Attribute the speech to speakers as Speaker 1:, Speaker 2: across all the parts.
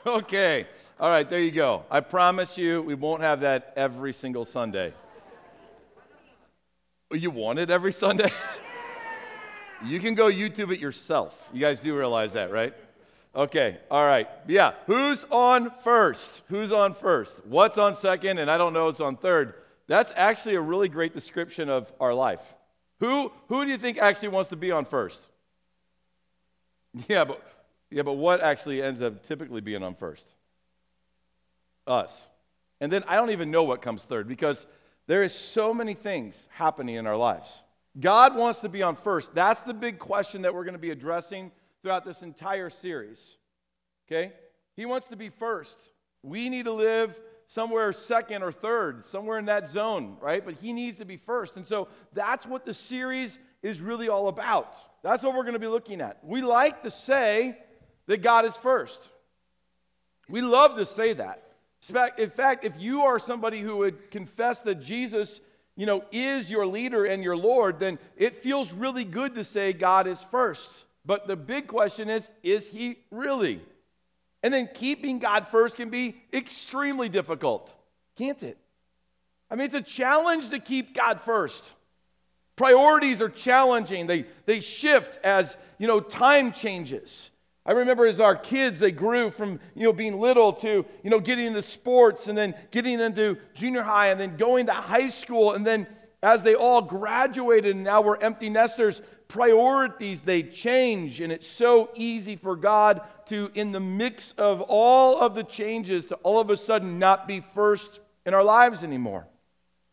Speaker 1: Okay. All right, there you go. I promise you we won't have that every single Sunday. Oh, you want it every Sunday? you can go YouTube it yourself. You guys do realize that, right? Okay, all right. Yeah, who's on first? Who's on first? What's on second? And I don't know what's on third. That's actually a really great description of our life. Who, who do you think actually wants to be on first? Yeah, but, yeah, but what actually ends up typically being on first? Us. And then I don't even know what comes third because there is so many things happening in our lives. God wants to be on first. That's the big question that we're going to be addressing throughout this entire series. Okay? He wants to be first. We need to live somewhere second or third, somewhere in that zone, right? But he needs to be first. And so that's what the series is really all about. That's what we're going to be looking at. We like to say that God is first. We love to say that. In fact, if you are somebody who would confess that Jesus, you know, is your leader and your Lord, then it feels really good to say God is first. But the big question is, is he really? And then keeping God first can be extremely difficult, can't it? I mean, it's a challenge to keep God first. Priorities are challenging. They, they shift as, you know, time changes. I remember as our kids, they grew from, you know, being little to, you know, getting into sports and then getting into junior high and then going to high school. And then as they all graduated and now we're empty nesters, priorities, they change. And it's so easy for God to, in the mix of all of the changes, to all of a sudden not be first in our lives anymore.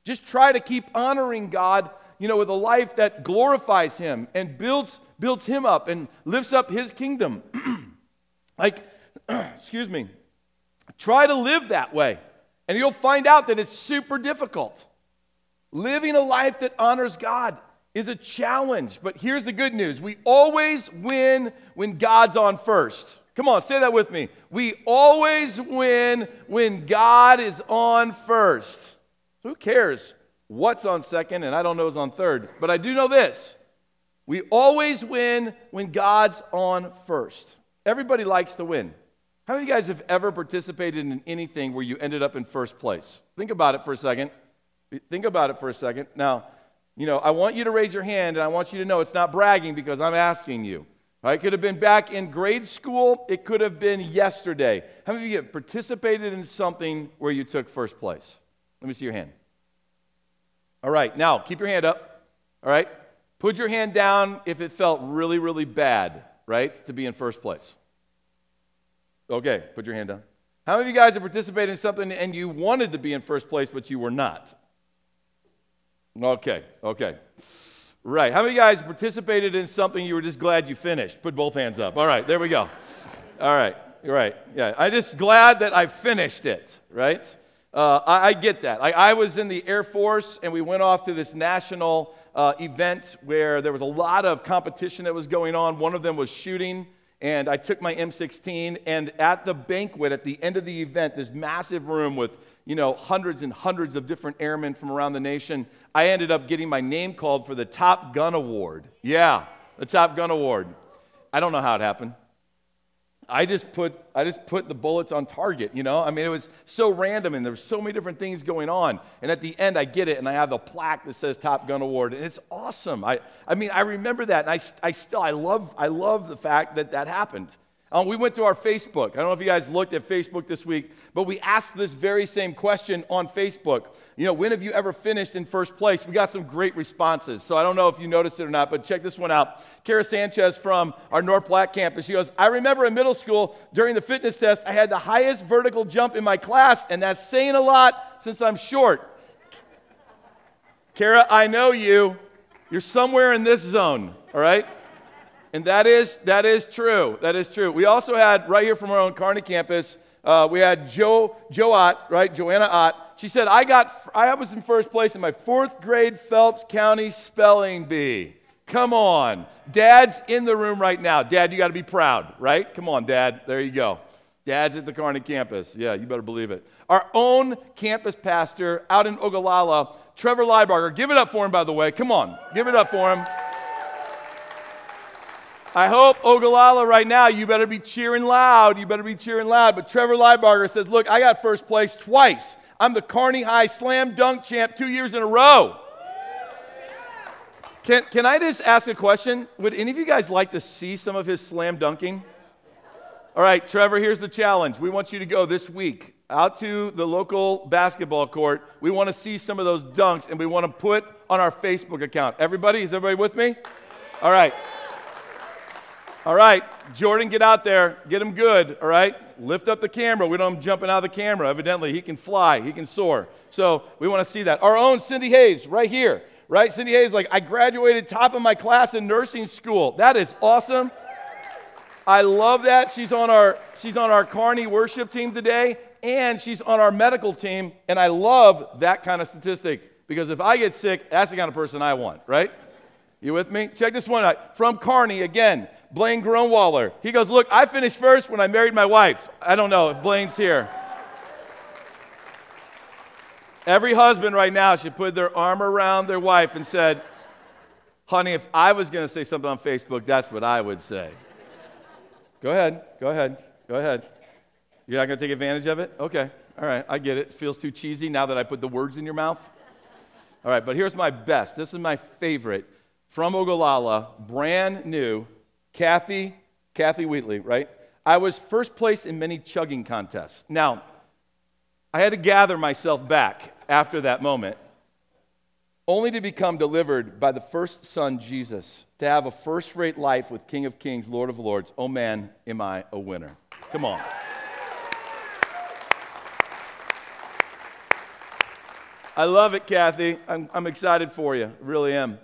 Speaker 1: Just try to keep honoring God, you know, with a life that glorifies Him and builds, builds Him up and lifts up His kingdom. like, excuse me, try to live that way. And you'll find out that it's super difficult. Living a life that honors God is a challenge. But here's the good news we always win when God's on first. Come on, say that with me. We always win when God is on first. Who cares what's on second, and I don't know who's on third, but I do know this. We always win when God's on first. Everybody likes to win. How many of you guys have ever participated in anything where you ended up in first place? Think about it for a second. Think about it for a second. Now, you know, I want you to raise your hand and I want you to know it's not bragging because I'm asking you. Right? It could have been back in grade school, it could have been yesterday. How many of you have participated in something where you took first place? Let me see your hand. All right, now keep your hand up. All right? Put your hand down if it felt really, really bad, right, to be in first place. Okay, put your hand down. How many of you guys have participated in something and you wanted to be in first place, but you were not? Okay, okay. Right. How many of you guys participated in something you were just glad you finished? Put both hands up. All right, there we go. All right, right. Yeah, I'm just glad that I finished it, right? Uh, I, I, get that. I, I, was in the Air Force and we went off to this national uh, event where there was a lot of competition that was going on. One of them was shooting, and I took my M16. And at the banquet, at the end of the event, this massive room with you know, hundreds and hundreds of different airmen from around the nation. I ended up getting my name called for the Top Gun Award. Yeah, the Top Gun Award. I don't know how it happened. I just put I just put the bullets on target, you know? I mean, it was so random and there were so many different things going on. And at the end I get it and I have a plaque that says Top Gun Award and it's awesome. I I mean, I remember that and I I still I love I love the fact that that happened. Um, we went to our Facebook. I don't know if you guys looked at Facebook this week, but we asked this very same question on Facebook. You know, when have you ever finished in first place? We got some great responses. So I don't know if you noticed it or not, but check this one out. Kara Sanchez from our North Platte campus, she goes, I remember in middle school during the fitness test, I had the highest vertical jump in my class, and that's saying a lot since I'm short. Kara, I know you. You're somewhere in this zone, all right? And that is, that is true. That is true. We also had, right here from our own Kearney campus, uh, we had Joe, Joe Ott, right? Joanna Ott. She said, I, got, I was in first place in my fourth grade Phelps County spelling bee. Come on. Dad's in the room right now. Dad, you got to be proud, right? Come on, Dad. There you go. Dad's at the Kearney campus. Yeah, you better believe it. Our own campus pastor out in Ogallala, Trevor Liebarger. Give it up for him, by the way. Come on. Give it up for him. I hope Ogallala right now, you better be cheering loud. You better be cheering loud. But Trevor Liebarger says, Look, I got first place twice. I'm the Kearney High slam dunk champ two years in a row. Can, can I just ask a question? Would any of you guys like to see some of his slam dunking? All right, Trevor, here's the challenge. We want you to go this week out to the local basketball court. We want to see some of those dunks and we want to put on our Facebook account. Everybody, is everybody with me? All right. All right, Jordan, get out there. Get him good, all right? Lift up the camera. We don't jumping out of the camera. Evidently, he can fly, he can soar. So we want to see that. Our own Cindy Hayes, right here, right? Cindy Hayes, like, I graduated top of my class in nursing school. That is awesome. I love that. She's on our, she's on our Kearney worship team today, and she's on our medical team. And I love that kind of statistic because if I get sick, that's the kind of person I want, right? You with me? Check this one out. From Kearney again, Blaine Grunwaller. He goes, Look, I finished first when I married my wife. I don't know if Blaine's here. Every husband right now should put their arm around their wife and said, Honey, if I was going to say something on Facebook, that's what I would say. go ahead, go ahead, go ahead. You're not going to take advantage of it? Okay, all right, I get it. Feels too cheesy now that I put the words in your mouth. All right, but here's my best. This is my favorite from Ogallala, brand new, Kathy, Kathy Wheatley, right? I was first place in many chugging contests. Now, I had to gather myself back after that moment, only to become delivered by the first son, Jesus, to have a first rate life with King of Kings, Lord of Lords. Oh man, am I a winner. Come on. I love it, Kathy. I'm, I'm excited for you. Really am.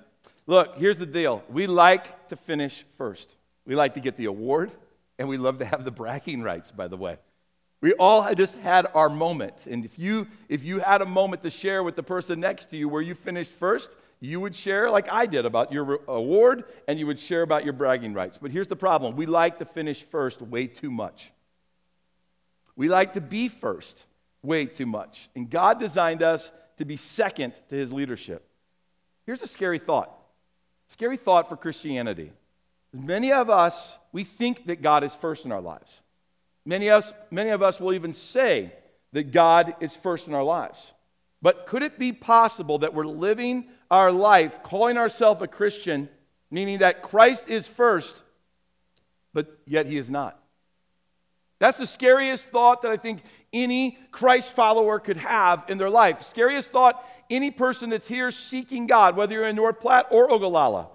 Speaker 1: Look, here's the deal. We like to finish first. We like to get the award, and we love to have the bragging rights, by the way. We all just had our moment. And if you, if you had a moment to share with the person next to you where you finished first, you would share like I did about your award, and you would share about your bragging rights. But here's the problem we like to finish first way too much. We like to be first way too much. And God designed us to be second to his leadership. Here's a scary thought Scary thought for Christianity. Many of us, we think that God is first in our lives. Many of, us, many of us will even say that God is first in our lives. But could it be possible that we're living our life calling ourselves a Christian, meaning that Christ is first, but yet he is not? That's the scariest thought that I think any Christ follower could have in their life. Scariest thought any person that's here seeking God, whether you're in North Platte or Ogallala,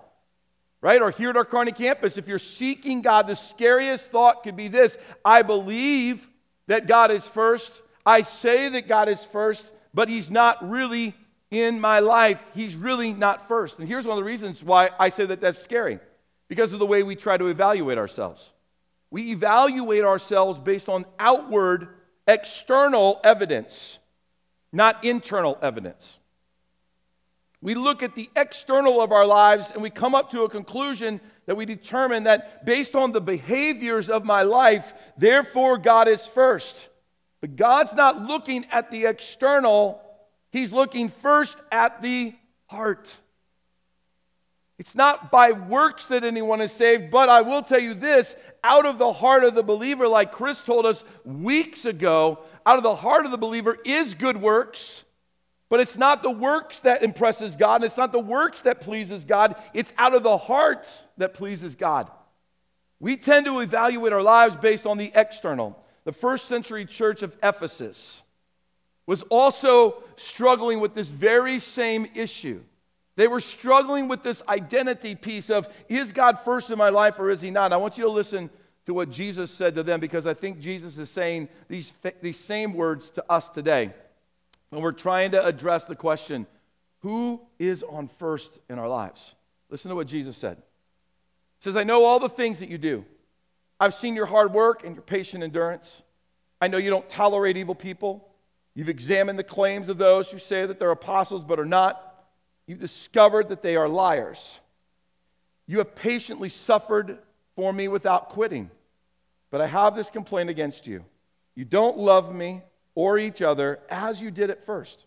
Speaker 1: right? Or here at our Kearney campus, if you're seeking God, the scariest thought could be this I believe that God is first. I say that God is first, but He's not really in my life. He's really not first. And here's one of the reasons why I say that that's scary because of the way we try to evaluate ourselves. We evaluate ourselves based on outward, external evidence, not internal evidence. We look at the external of our lives and we come up to a conclusion that we determine that based on the behaviors of my life, therefore God is first. But God's not looking at the external, He's looking first at the heart. It's not by works that anyone is saved, but I will tell you this out of the heart of the believer, like Chris told us weeks ago, out of the heart of the believer is good works. But it's not the works that impresses God, and it's not the works that pleases God. It's out of the heart that pleases God. We tend to evaluate our lives based on the external. The first century church of Ephesus was also struggling with this very same issue. They were struggling with this identity piece of is God first in my life or is he not? I want you to listen to what Jesus said to them because I think Jesus is saying these, these same words to us today when we're trying to address the question who is on first in our lives? Listen to what Jesus said. He says, I know all the things that you do. I've seen your hard work and your patient endurance. I know you don't tolerate evil people. You've examined the claims of those who say that they're apostles but are not You've discovered that they are liars. You have patiently suffered for me without quitting. But I have this complaint against you. You don't love me or each other as you did at first.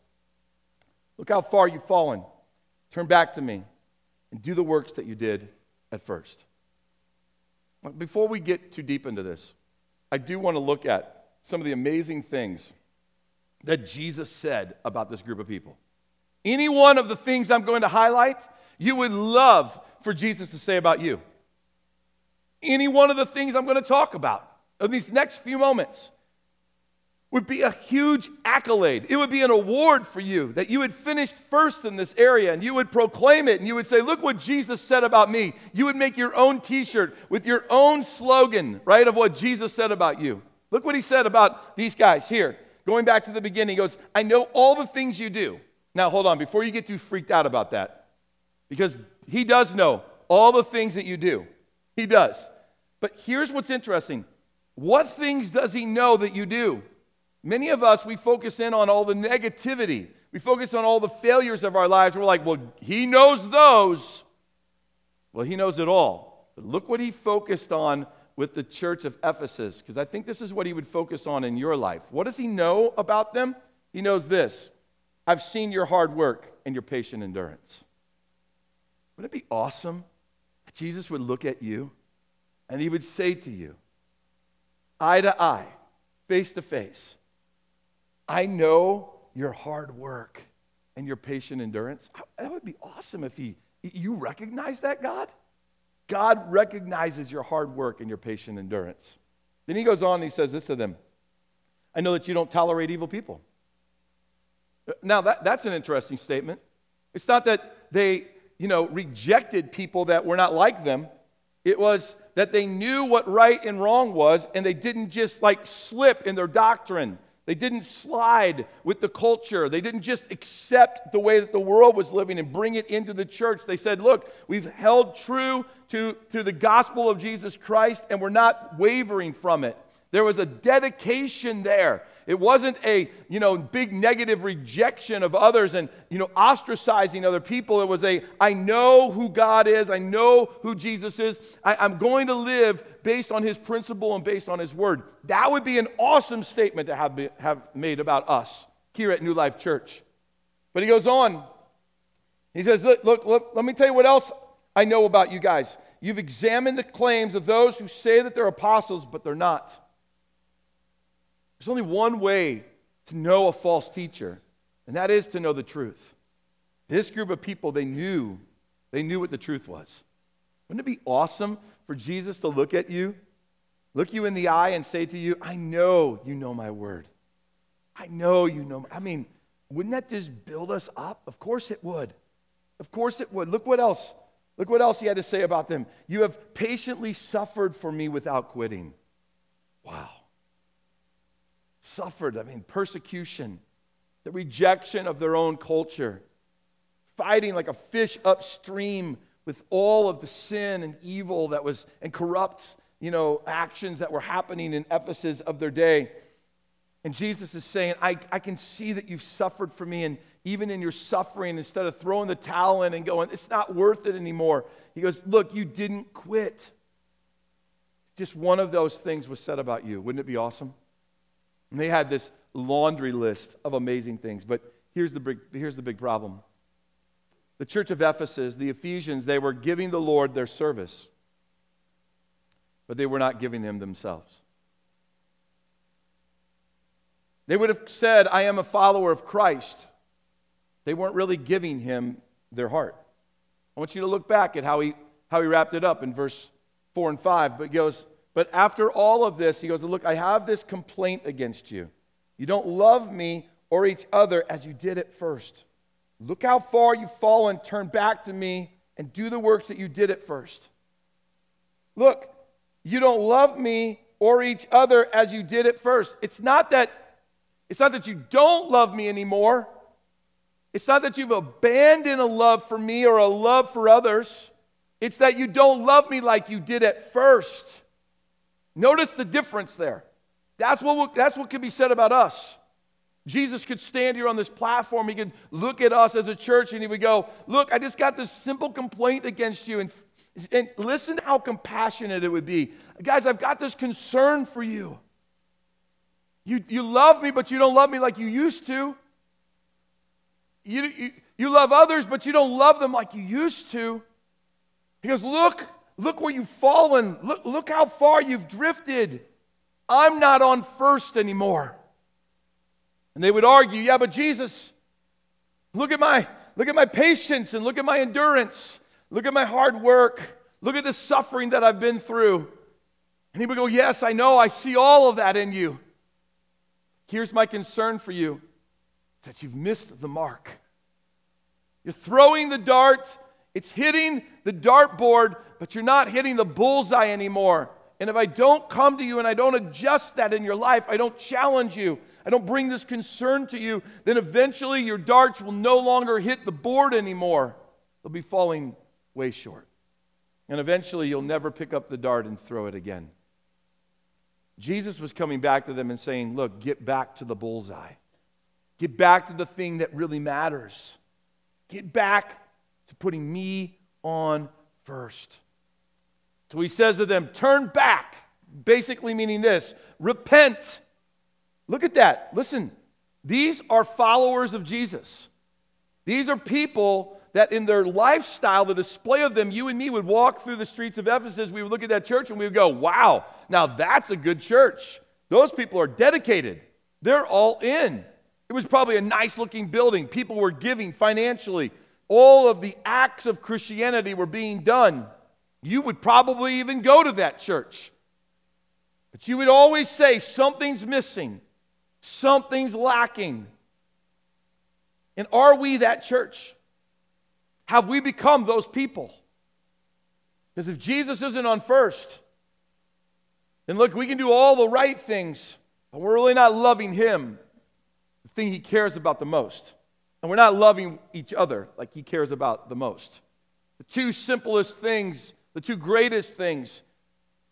Speaker 1: Look how far you've fallen. Turn back to me and do the works that you did at first. Before we get too deep into this, I do want to look at some of the amazing things that Jesus said about this group of people. Any one of the things I'm going to highlight, you would love for Jesus to say about you. Any one of the things I'm going to talk about in these next few moments would be a huge accolade. It would be an award for you that you had finished first in this area and you would proclaim it and you would say, Look what Jesus said about me. You would make your own t shirt with your own slogan, right, of what Jesus said about you. Look what he said about these guys here. Going back to the beginning, he goes, I know all the things you do. Now, hold on, before you get too freaked out about that, because he does know all the things that you do. He does. But here's what's interesting what things does he know that you do? Many of us, we focus in on all the negativity. We focus on all the failures of our lives. We're like, well, he knows those. Well, he knows it all. But look what he focused on with the church of Ephesus, because I think this is what he would focus on in your life. What does he know about them? He knows this I've seen your hard work and your patient endurance. Wouldn't it be awesome if Jesus would look at you and he would say to you, eye to eye, face to face, I know your hard work and your patient endurance. That would be awesome if he, you recognize that, God? God recognizes your hard work and your patient endurance. Then he goes on and he says this to them I know that you don't tolerate evil people. Now, that, that's an interesting statement. It's not that they, you know, rejected people that were not like them. It was that they knew what right and wrong was and they didn't just like slip in their doctrine they didn't slide with the culture. They didn't just accept the way that the world was living and bring it into the church. They said, Look, we've held true to, to the gospel of Jesus Christ and we're not wavering from it. There was a dedication there. It wasn't a, you know, big negative rejection of others and, you know, ostracizing other people. It was a, I know who God is. I know who Jesus is. I, I'm going to live based on his principle and based on his word. That would be an awesome statement to have, be, have made about us here at New Life Church. But he goes on. He says, look, look, look, let me tell you what else I know about you guys. You've examined the claims of those who say that they're apostles, but they're not. There's only one way to know a false teacher, and that is to know the truth. This group of people, they knew, they knew what the truth was. Wouldn't it be awesome for Jesus to look at you, look you in the eye, and say to you, I know you know my word. I know you know. I mean, wouldn't that just build us up? Of course it would. Of course it would. Look what else. Look what else he had to say about them. You have patiently suffered for me without quitting. Wow suffered, I mean, persecution, the rejection of their own culture, fighting like a fish upstream with all of the sin and evil that was, and corrupt, you know, actions that were happening in Ephesus of their day. And Jesus is saying, I, I can see that you've suffered for me. And even in your suffering, instead of throwing the towel in and going, it's not worth it anymore, he goes, Look, you didn't quit. Just one of those things was said about you. Wouldn't it be awesome? And they had this laundry list of amazing things. But here's the big, here's the big problem the church of Ephesus, the Ephesians, they were giving the Lord their service, but they were not giving him themselves. They would have said, I am a follower of Christ. They weren't really giving him their heart. I want you to look back at how he, how he wrapped it up in verse 4 and 5. But he goes, but after all of this, he goes, Look, I have this complaint against you. You don't love me or each other as you did at first. Look how far you've fallen. Turn back to me and do the works that you did at first. Look, you don't love me or each other as you did at first. It's not that it's not that you don't love me anymore. It's not that you've abandoned a love for me or a love for others. It's that you don't love me like you did at first. Notice the difference there. That's what, that's what could be said about us. Jesus could stand here on this platform. He could look at us as a church and he would go, Look, I just got this simple complaint against you. And, and listen how compassionate it would be. Guys, I've got this concern for you. You, you love me, but you don't love me like you used to. You, you, you love others, but you don't love them like you used to. He goes, Look, Look where you've fallen. Look, look how far you've drifted. I'm not on first anymore. And they would argue, yeah, but Jesus, look at my look at my patience and look at my endurance. Look at my hard work. Look at the suffering that I've been through. And he would go, Yes, I know. I see all of that in you. Here's my concern for you that you've missed the mark. You're throwing the dart, it's hitting the dartboard, but you're not hitting the bullseye anymore. And if I don't come to you and I don't adjust that in your life, I don't challenge you, I don't bring this concern to you, then eventually your darts will no longer hit the board anymore. They'll be falling way short. And eventually you'll never pick up the dart and throw it again. Jesus was coming back to them and saying, Look, get back to the bullseye. Get back to the thing that really matters. Get back to putting me on first. So he says to them, Turn back, basically meaning this repent. Look at that. Listen, these are followers of Jesus. These are people that in their lifestyle, the display of them, you and me would walk through the streets of Ephesus, we would look at that church and we would go, wow, now that's a good church. Those people are dedicated, they're all in. It was probably a nice looking building. People were giving financially. All of the acts of Christianity were being done. You would probably even go to that church. But you would always say, something's missing, something's lacking. And are we that church? Have we become those people? Because if Jesus isn't on first, then look, we can do all the right things, but we're really not loving Him, the thing He cares about the most. And we're not loving each other like He cares about the most. The two simplest things, the two greatest things,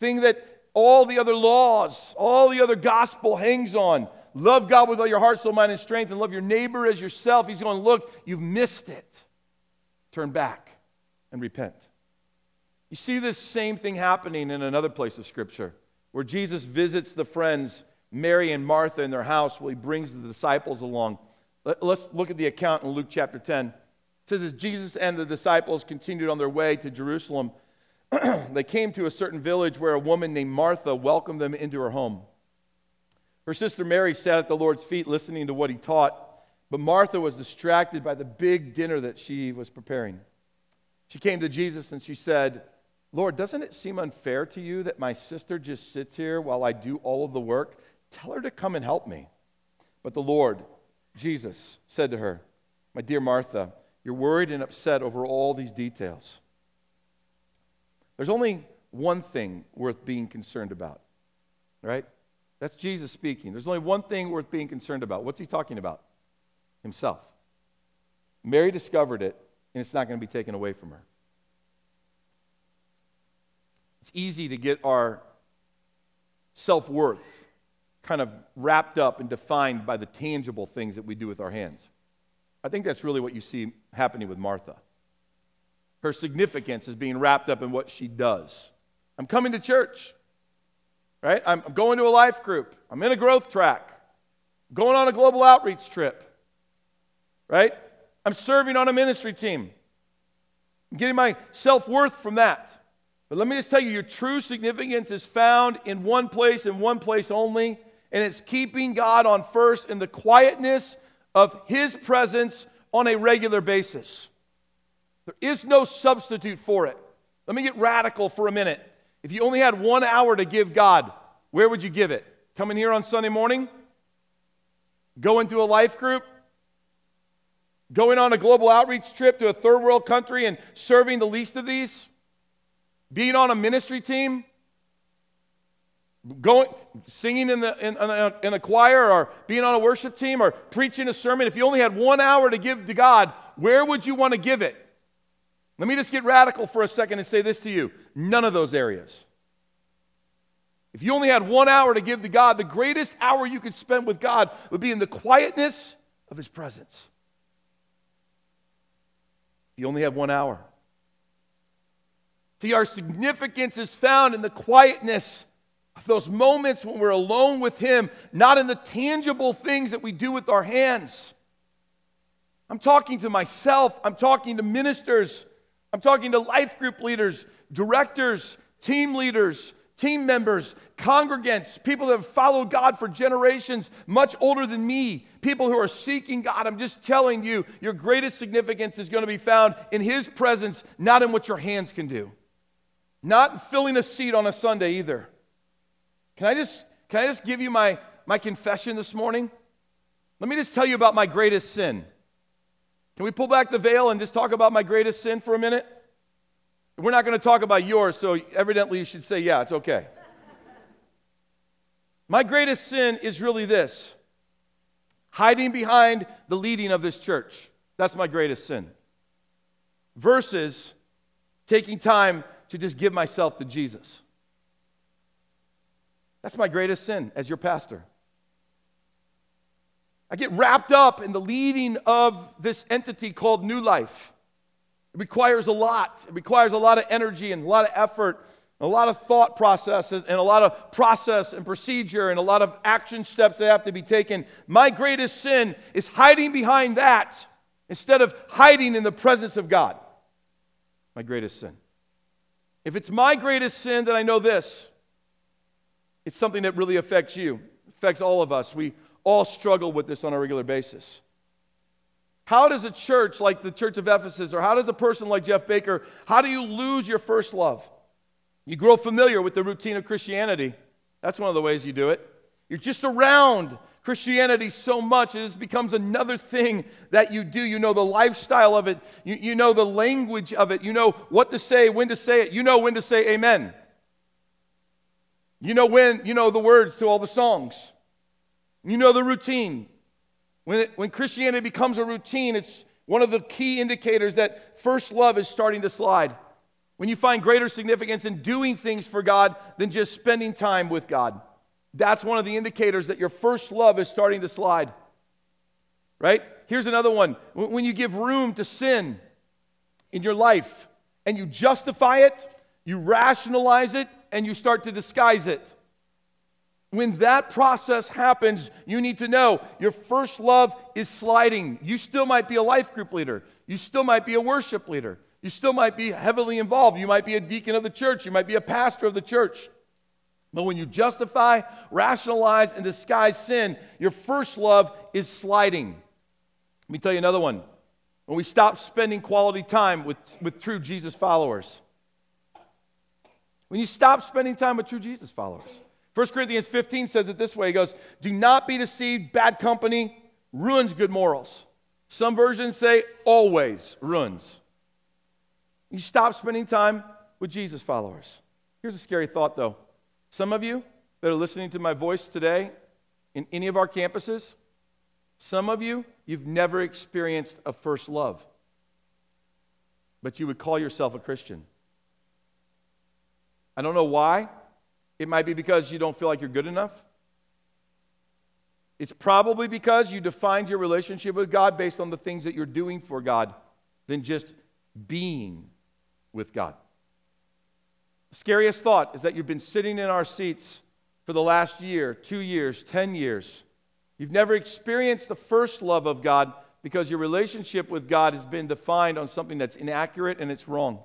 Speaker 1: thing that all the other laws, all the other gospel hangs on. Love God with all your heart, soul, mind, and strength, and love your neighbor as yourself. He's going, look, you've missed it turn back and repent. You see this same thing happening in another place of Scripture where Jesus visits the friends, Mary and Martha, in their house while he brings the disciples along. Let's look at the account in Luke chapter 10. It says, As Jesus and the disciples continued on their way to Jerusalem, they came to a certain village where a woman named Martha welcomed them into her home. Her sister Mary sat at the Lord's feet listening to what he taught. But Martha was distracted by the big dinner that she was preparing. She came to Jesus and she said, Lord, doesn't it seem unfair to you that my sister just sits here while I do all of the work? Tell her to come and help me. But the Lord, Jesus, said to her, My dear Martha, you're worried and upset over all these details. There's only one thing worth being concerned about, right? That's Jesus speaking. There's only one thing worth being concerned about. What's he talking about? himself. Mary discovered it, and it's not going to be taken away from her. It's easy to get our self worth kind of wrapped up and defined by the tangible things that we do with our hands. I think that's really what you see happening with Martha. Her significance is being wrapped up in what she does. I'm coming to church, right? I'm going to a life group. I'm in a growth track, going on a global outreach trip right? I'm serving on a ministry team. I'm getting my self worth from that. But let me just tell you, your true significance is found in one place and one place only, and it's keeping God on first in the quietness of His presence on a regular basis. There is no substitute for it. Let me get radical for a minute. If you only had one hour to give God, where would you give it? Coming here on Sunday morning? Going to a life group? Going on a global outreach trip to a third world country and serving the least of these? Being on a ministry team? Going, singing in, the, in, in, a, in a choir or being on a worship team or preaching a sermon, if you only had one hour to give to God, where would you want to give it? Let me just get radical for a second and say this to you none of those areas. If you only had one hour to give to God, the greatest hour you could spend with God would be in the quietness of His presence. if You only have one hour. See, our significance is found in the quietness those moments when we're alone with Him, not in the tangible things that we do with our hands. I'm talking to myself, I'm talking to ministers, I'm talking to life group leaders, directors, team leaders, team members, congregants, people that have followed God for generations, much older than me, people who are seeking God. I'm just telling you, your greatest significance is going to be found in His presence, not in what your hands can do. Not filling a seat on a Sunday either. Can I just, can I just give you my, my confession this morning? Let me just tell you about my greatest sin. Can we pull back the veil and just talk about my greatest sin for a minute? We're not going to talk about yours, so evidently you should say, yeah, it's okay. My greatest sin is really this hiding behind the leading of this church. That's my greatest sin. Versus taking time to just give myself to Jesus. That's my greatest sin as your pastor. I get wrapped up in the leading of this entity called New Life. It requires a lot. It requires a lot of energy and a lot of effort, a lot of thought process, and a lot of process and procedure, and a lot of action steps that have to be taken. My greatest sin is hiding behind that instead of hiding in the presence of God. My greatest sin. If it's my greatest sin, then I know this it's something that really affects you, affects all of us. We all struggle with this on a regular basis. How does a church like the Church of Ephesus, or how does a person like Jeff Baker, how do you lose your first love? You grow familiar with the routine of Christianity. That's one of the ways you do it. You're just around Christianity so much, it just becomes another thing that you do. You know the lifestyle of it, you, you know the language of it, you know what to say, when to say it, you know when to say amen. You know when, you know the words to all the songs. You know the routine. When, it, when Christianity becomes a routine, it's one of the key indicators that first love is starting to slide. When you find greater significance in doing things for God than just spending time with God, that's one of the indicators that your first love is starting to slide. Right? Here's another one. When you give room to sin in your life and you justify it, you rationalize it, and you start to disguise it. When that process happens, you need to know your first love is sliding. You still might be a life group leader. You still might be a worship leader. You still might be heavily involved. You might be a deacon of the church. You might be a pastor of the church. But when you justify, rationalize, and disguise sin, your first love is sliding. Let me tell you another one. When we stop spending quality time with, with true Jesus followers. When you stop spending time with true Jesus followers. 1 Corinthians 15 says it this way He goes, Do not be deceived, bad company ruins good morals. Some versions say always ruins. You stop spending time with Jesus followers. Here's a scary thought, though. Some of you that are listening to my voice today in any of our campuses, some of you, you've never experienced a first love, but you would call yourself a Christian. I don't know why. It might be because you don't feel like you're good enough. It's probably because you defined your relationship with God based on the things that you're doing for God than just being with God. The scariest thought is that you've been sitting in our seats for the last year, two years, 10 years. You've never experienced the first love of God because your relationship with God has been defined on something that's inaccurate and it's wrong.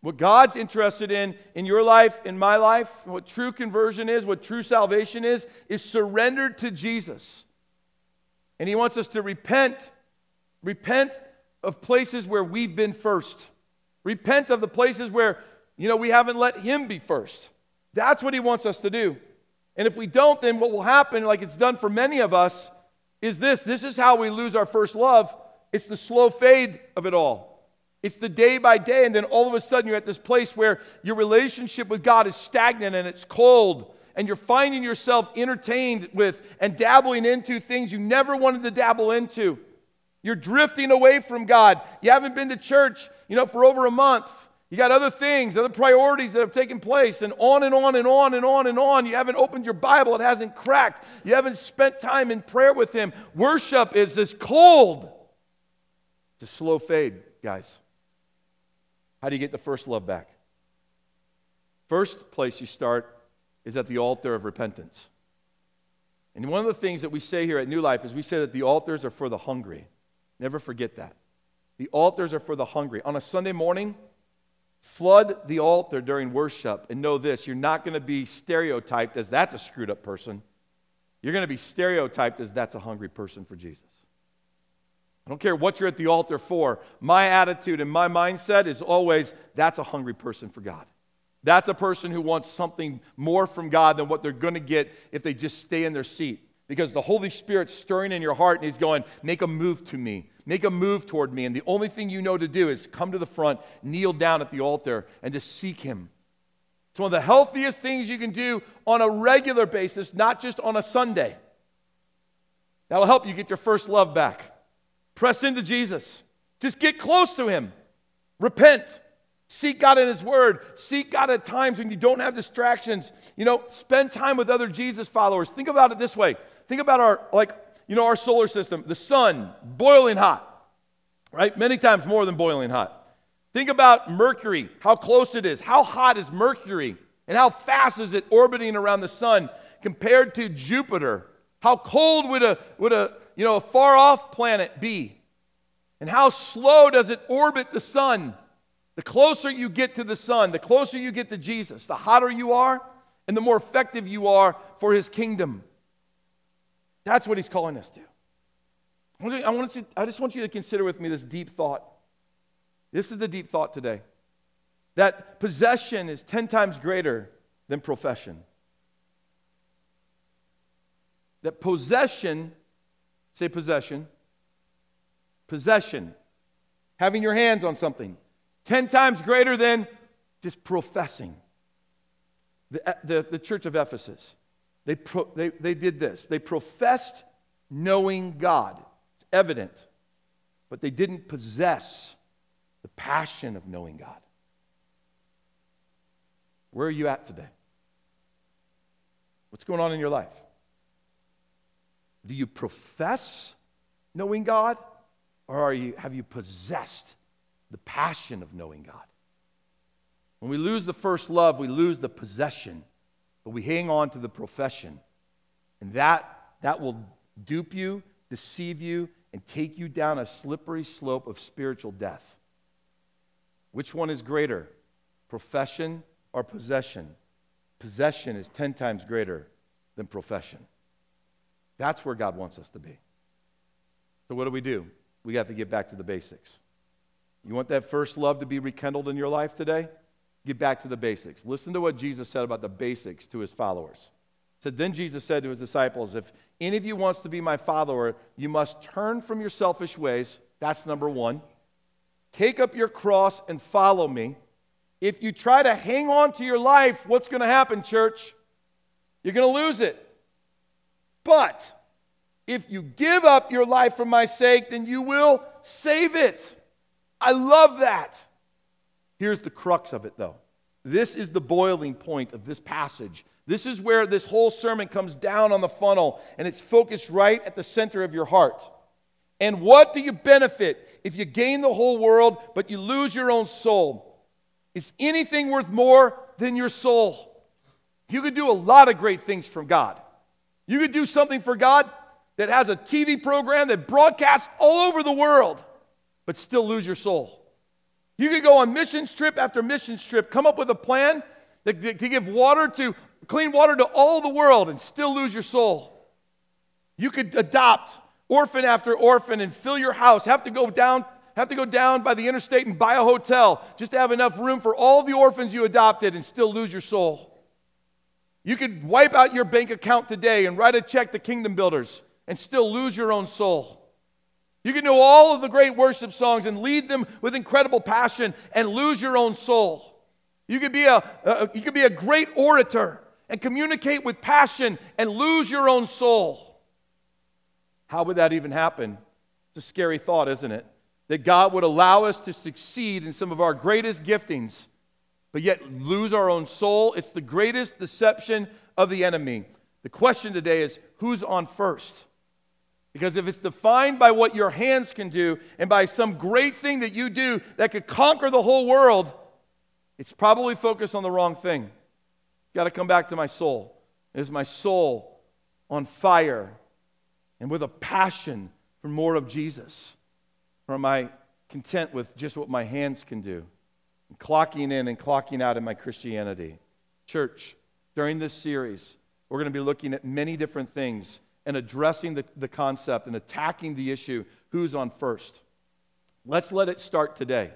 Speaker 1: What God's interested in in your life, in my life, what true conversion is, what true salvation is, is surrendered to Jesus. And He wants us to repent, repent of places where we've been first. Repent of the places where, you know, we haven't let Him be first. That's what He wants us to do. And if we don't, then what will happen, like it's done for many of us, is this this is how we lose our first love. It's the slow fade of it all. It's the day by day, and then all of a sudden you're at this place where your relationship with God is stagnant and it's cold, and you're finding yourself entertained with and dabbling into things you never wanted to dabble into. You're drifting away from God. You haven't been to church, you know, for over a month. You got other things, other priorities that have taken place, and on and on and on and on and on. You haven't opened your Bible, it hasn't cracked. You haven't spent time in prayer with Him. Worship is this cold. It's a slow fade, guys. How do you get the first love back? First place you start is at the altar of repentance. And one of the things that we say here at New Life is we say that the altars are for the hungry. Never forget that. The altars are for the hungry. On a Sunday morning, flood the altar during worship and know this you're not going to be stereotyped as that's a screwed up person. You're going to be stereotyped as that's a hungry person for Jesus. I don't care what you're at the altar for. My attitude and my mindset is always that's a hungry person for God. That's a person who wants something more from God than what they're going to get if they just stay in their seat. Because the Holy Spirit's stirring in your heart and He's going, make a move to me, make a move toward me. And the only thing you know to do is come to the front, kneel down at the altar, and to seek Him. It's one of the healthiest things you can do on a regular basis, not just on a Sunday. That'll help you get your first love back. Press into Jesus, just get close to Him, repent. Seek God in His Word. Seek God at times when you don't have distractions. You know, spend time with other Jesus followers. Think about it this way. Think about our, like, you know, our solar system, the sun, boiling hot, right? Many times more than boiling hot. Think about Mercury, how close it is. How hot is Mercury? And how fast is it orbiting around the sun compared to Jupiter? How cold would a, would a, you know, a far off planet be? And how slow does it orbit the sun? The closer you get to the sun, the closer you get to Jesus, the hotter you are and the more effective you are for his kingdom. That's what he's calling us to. I, want to, I just want you to consider with me this deep thought. This is the deep thought today that possession is 10 times greater than profession. That possession, say possession, possession, having your hands on something, 10 times greater than just professing. The, the, the church of Ephesus, they, pro, they, they did this. They professed knowing God. It's evident. But they didn't possess the passion of knowing God. Where are you at today? What's going on in your life? Do you profess knowing God? Or are you, have you possessed the passion of knowing God. When we lose the first love, we lose the possession, but we hang on to the profession. And that, that will dupe you, deceive you, and take you down a slippery slope of spiritual death. Which one is greater, profession or possession? Possession is 10 times greater than profession. That's where God wants us to be. So, what do we do? We got to get back to the basics. You want that first love to be rekindled in your life today? Get back to the basics. Listen to what Jesus said about the basics to his followers. He said, Then Jesus said to his disciples, If any of you wants to be my follower, you must turn from your selfish ways. That's number one. Take up your cross and follow me. If you try to hang on to your life, what's going to happen, church? You're going to lose it. But if you give up your life for my sake, then you will save it. I love that. Here's the crux of it, though. This is the boiling point of this passage. This is where this whole sermon comes down on the funnel and it's focused right at the center of your heart. And what do you benefit if you gain the whole world but you lose your own soul? Is anything worth more than your soul? You could do a lot of great things from God. You could do something for God that has a TV program that broadcasts all over the world but still lose your soul. You could go on mission trip after mission trip, come up with a plan to, to give water to clean water to all the world and still lose your soul. You could adopt orphan after orphan and fill your house, have to go down have to go down by the interstate and buy a hotel just to have enough room for all the orphans you adopted and still lose your soul. You could wipe out your bank account today and write a check to Kingdom Builders and still lose your own soul. You can know all of the great worship songs and lead them with incredible passion and lose your own soul. You could be a, a, you could be a great orator and communicate with passion and lose your own soul. How would that even happen? It's a scary thought, isn't it? That God would allow us to succeed in some of our greatest giftings, but yet lose our own soul. It's the greatest deception of the enemy. The question today is who's on first? Because if it's defined by what your hands can do and by some great thing that you do that could conquer the whole world, it's probably focused on the wrong thing. Got to come back to my soul. Is my soul on fire and with a passion for more of Jesus? Or am I content with just what my hands can do, clocking in and clocking out in my Christianity. Church, during this series, we're going to be looking at many different things and addressing the, the concept and attacking the issue who's on first. Let's let it start today.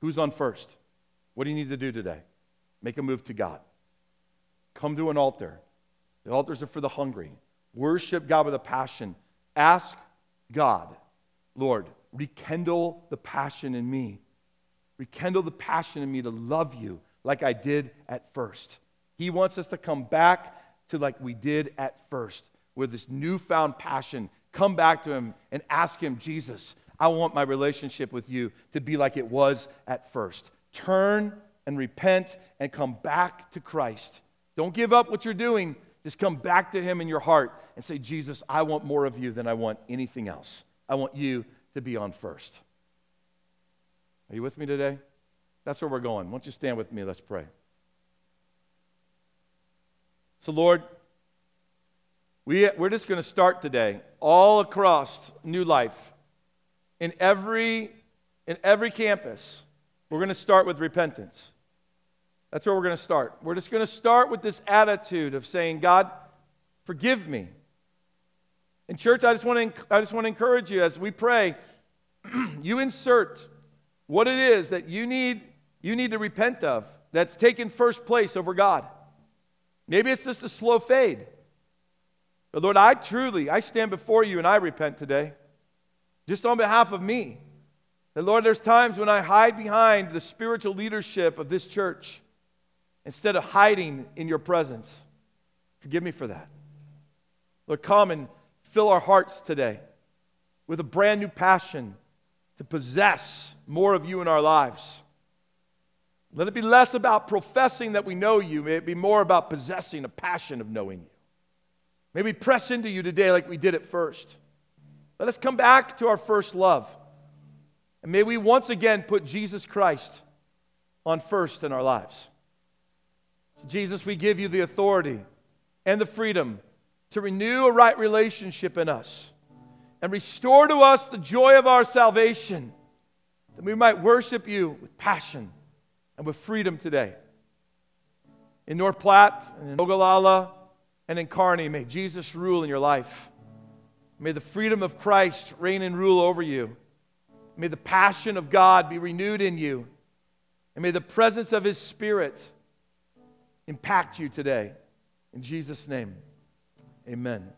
Speaker 1: Who's on first? What do you need to do today? Make a move to God. Come to an altar. The altars are for the hungry. Worship God with a passion. Ask God, Lord, rekindle the passion in me. Rekindle the passion in me to love you like I did at first. He wants us to come back to like we did at first, with this newfound passion. Come back to Him and ask Him, Jesus, I want my relationship with you to be like it was at first. Turn and repent and come back to Christ. Don't give up what you're doing. Just come back to Him in your heart and say, Jesus, I want more of you than I want anything else. I want you to be on first. Are you with me today? That's where we're going. Why don't you stand with me? Let's pray. So, Lord, we, we're just going to start today all across New Life. In every, in every campus, we're going to start with repentance. That's where we're going to start. We're just going to start with this attitude of saying, God, forgive me. In church, I just want to, I just want to encourage you as we pray, you insert what it is that you need, you need to repent of that's taken first place over God. Maybe it's just a slow fade. But Lord, I truly, I stand before you and I repent today, just on behalf of me. And Lord, there's times when I hide behind the spiritual leadership of this church instead of hiding in your presence. Forgive me for that. Lord, come and fill our hearts today with a brand new passion to possess more of you in our lives. Let it be less about professing that we know you. May it be more about possessing a passion of knowing you. May we press into you today like we did at first. Let us come back to our first love. And may we once again put Jesus Christ on first in our lives. So Jesus, we give you the authority and the freedom to renew a right relationship in us and restore to us the joy of our salvation, that we might worship you with passion and with freedom today. In North Platte and in Ogallala and in Kearney, may Jesus rule in your life. May the freedom of Christ reign and rule over you. May the passion of God be renewed in you. And may the presence of His Spirit impact you today. In Jesus' name. Amen.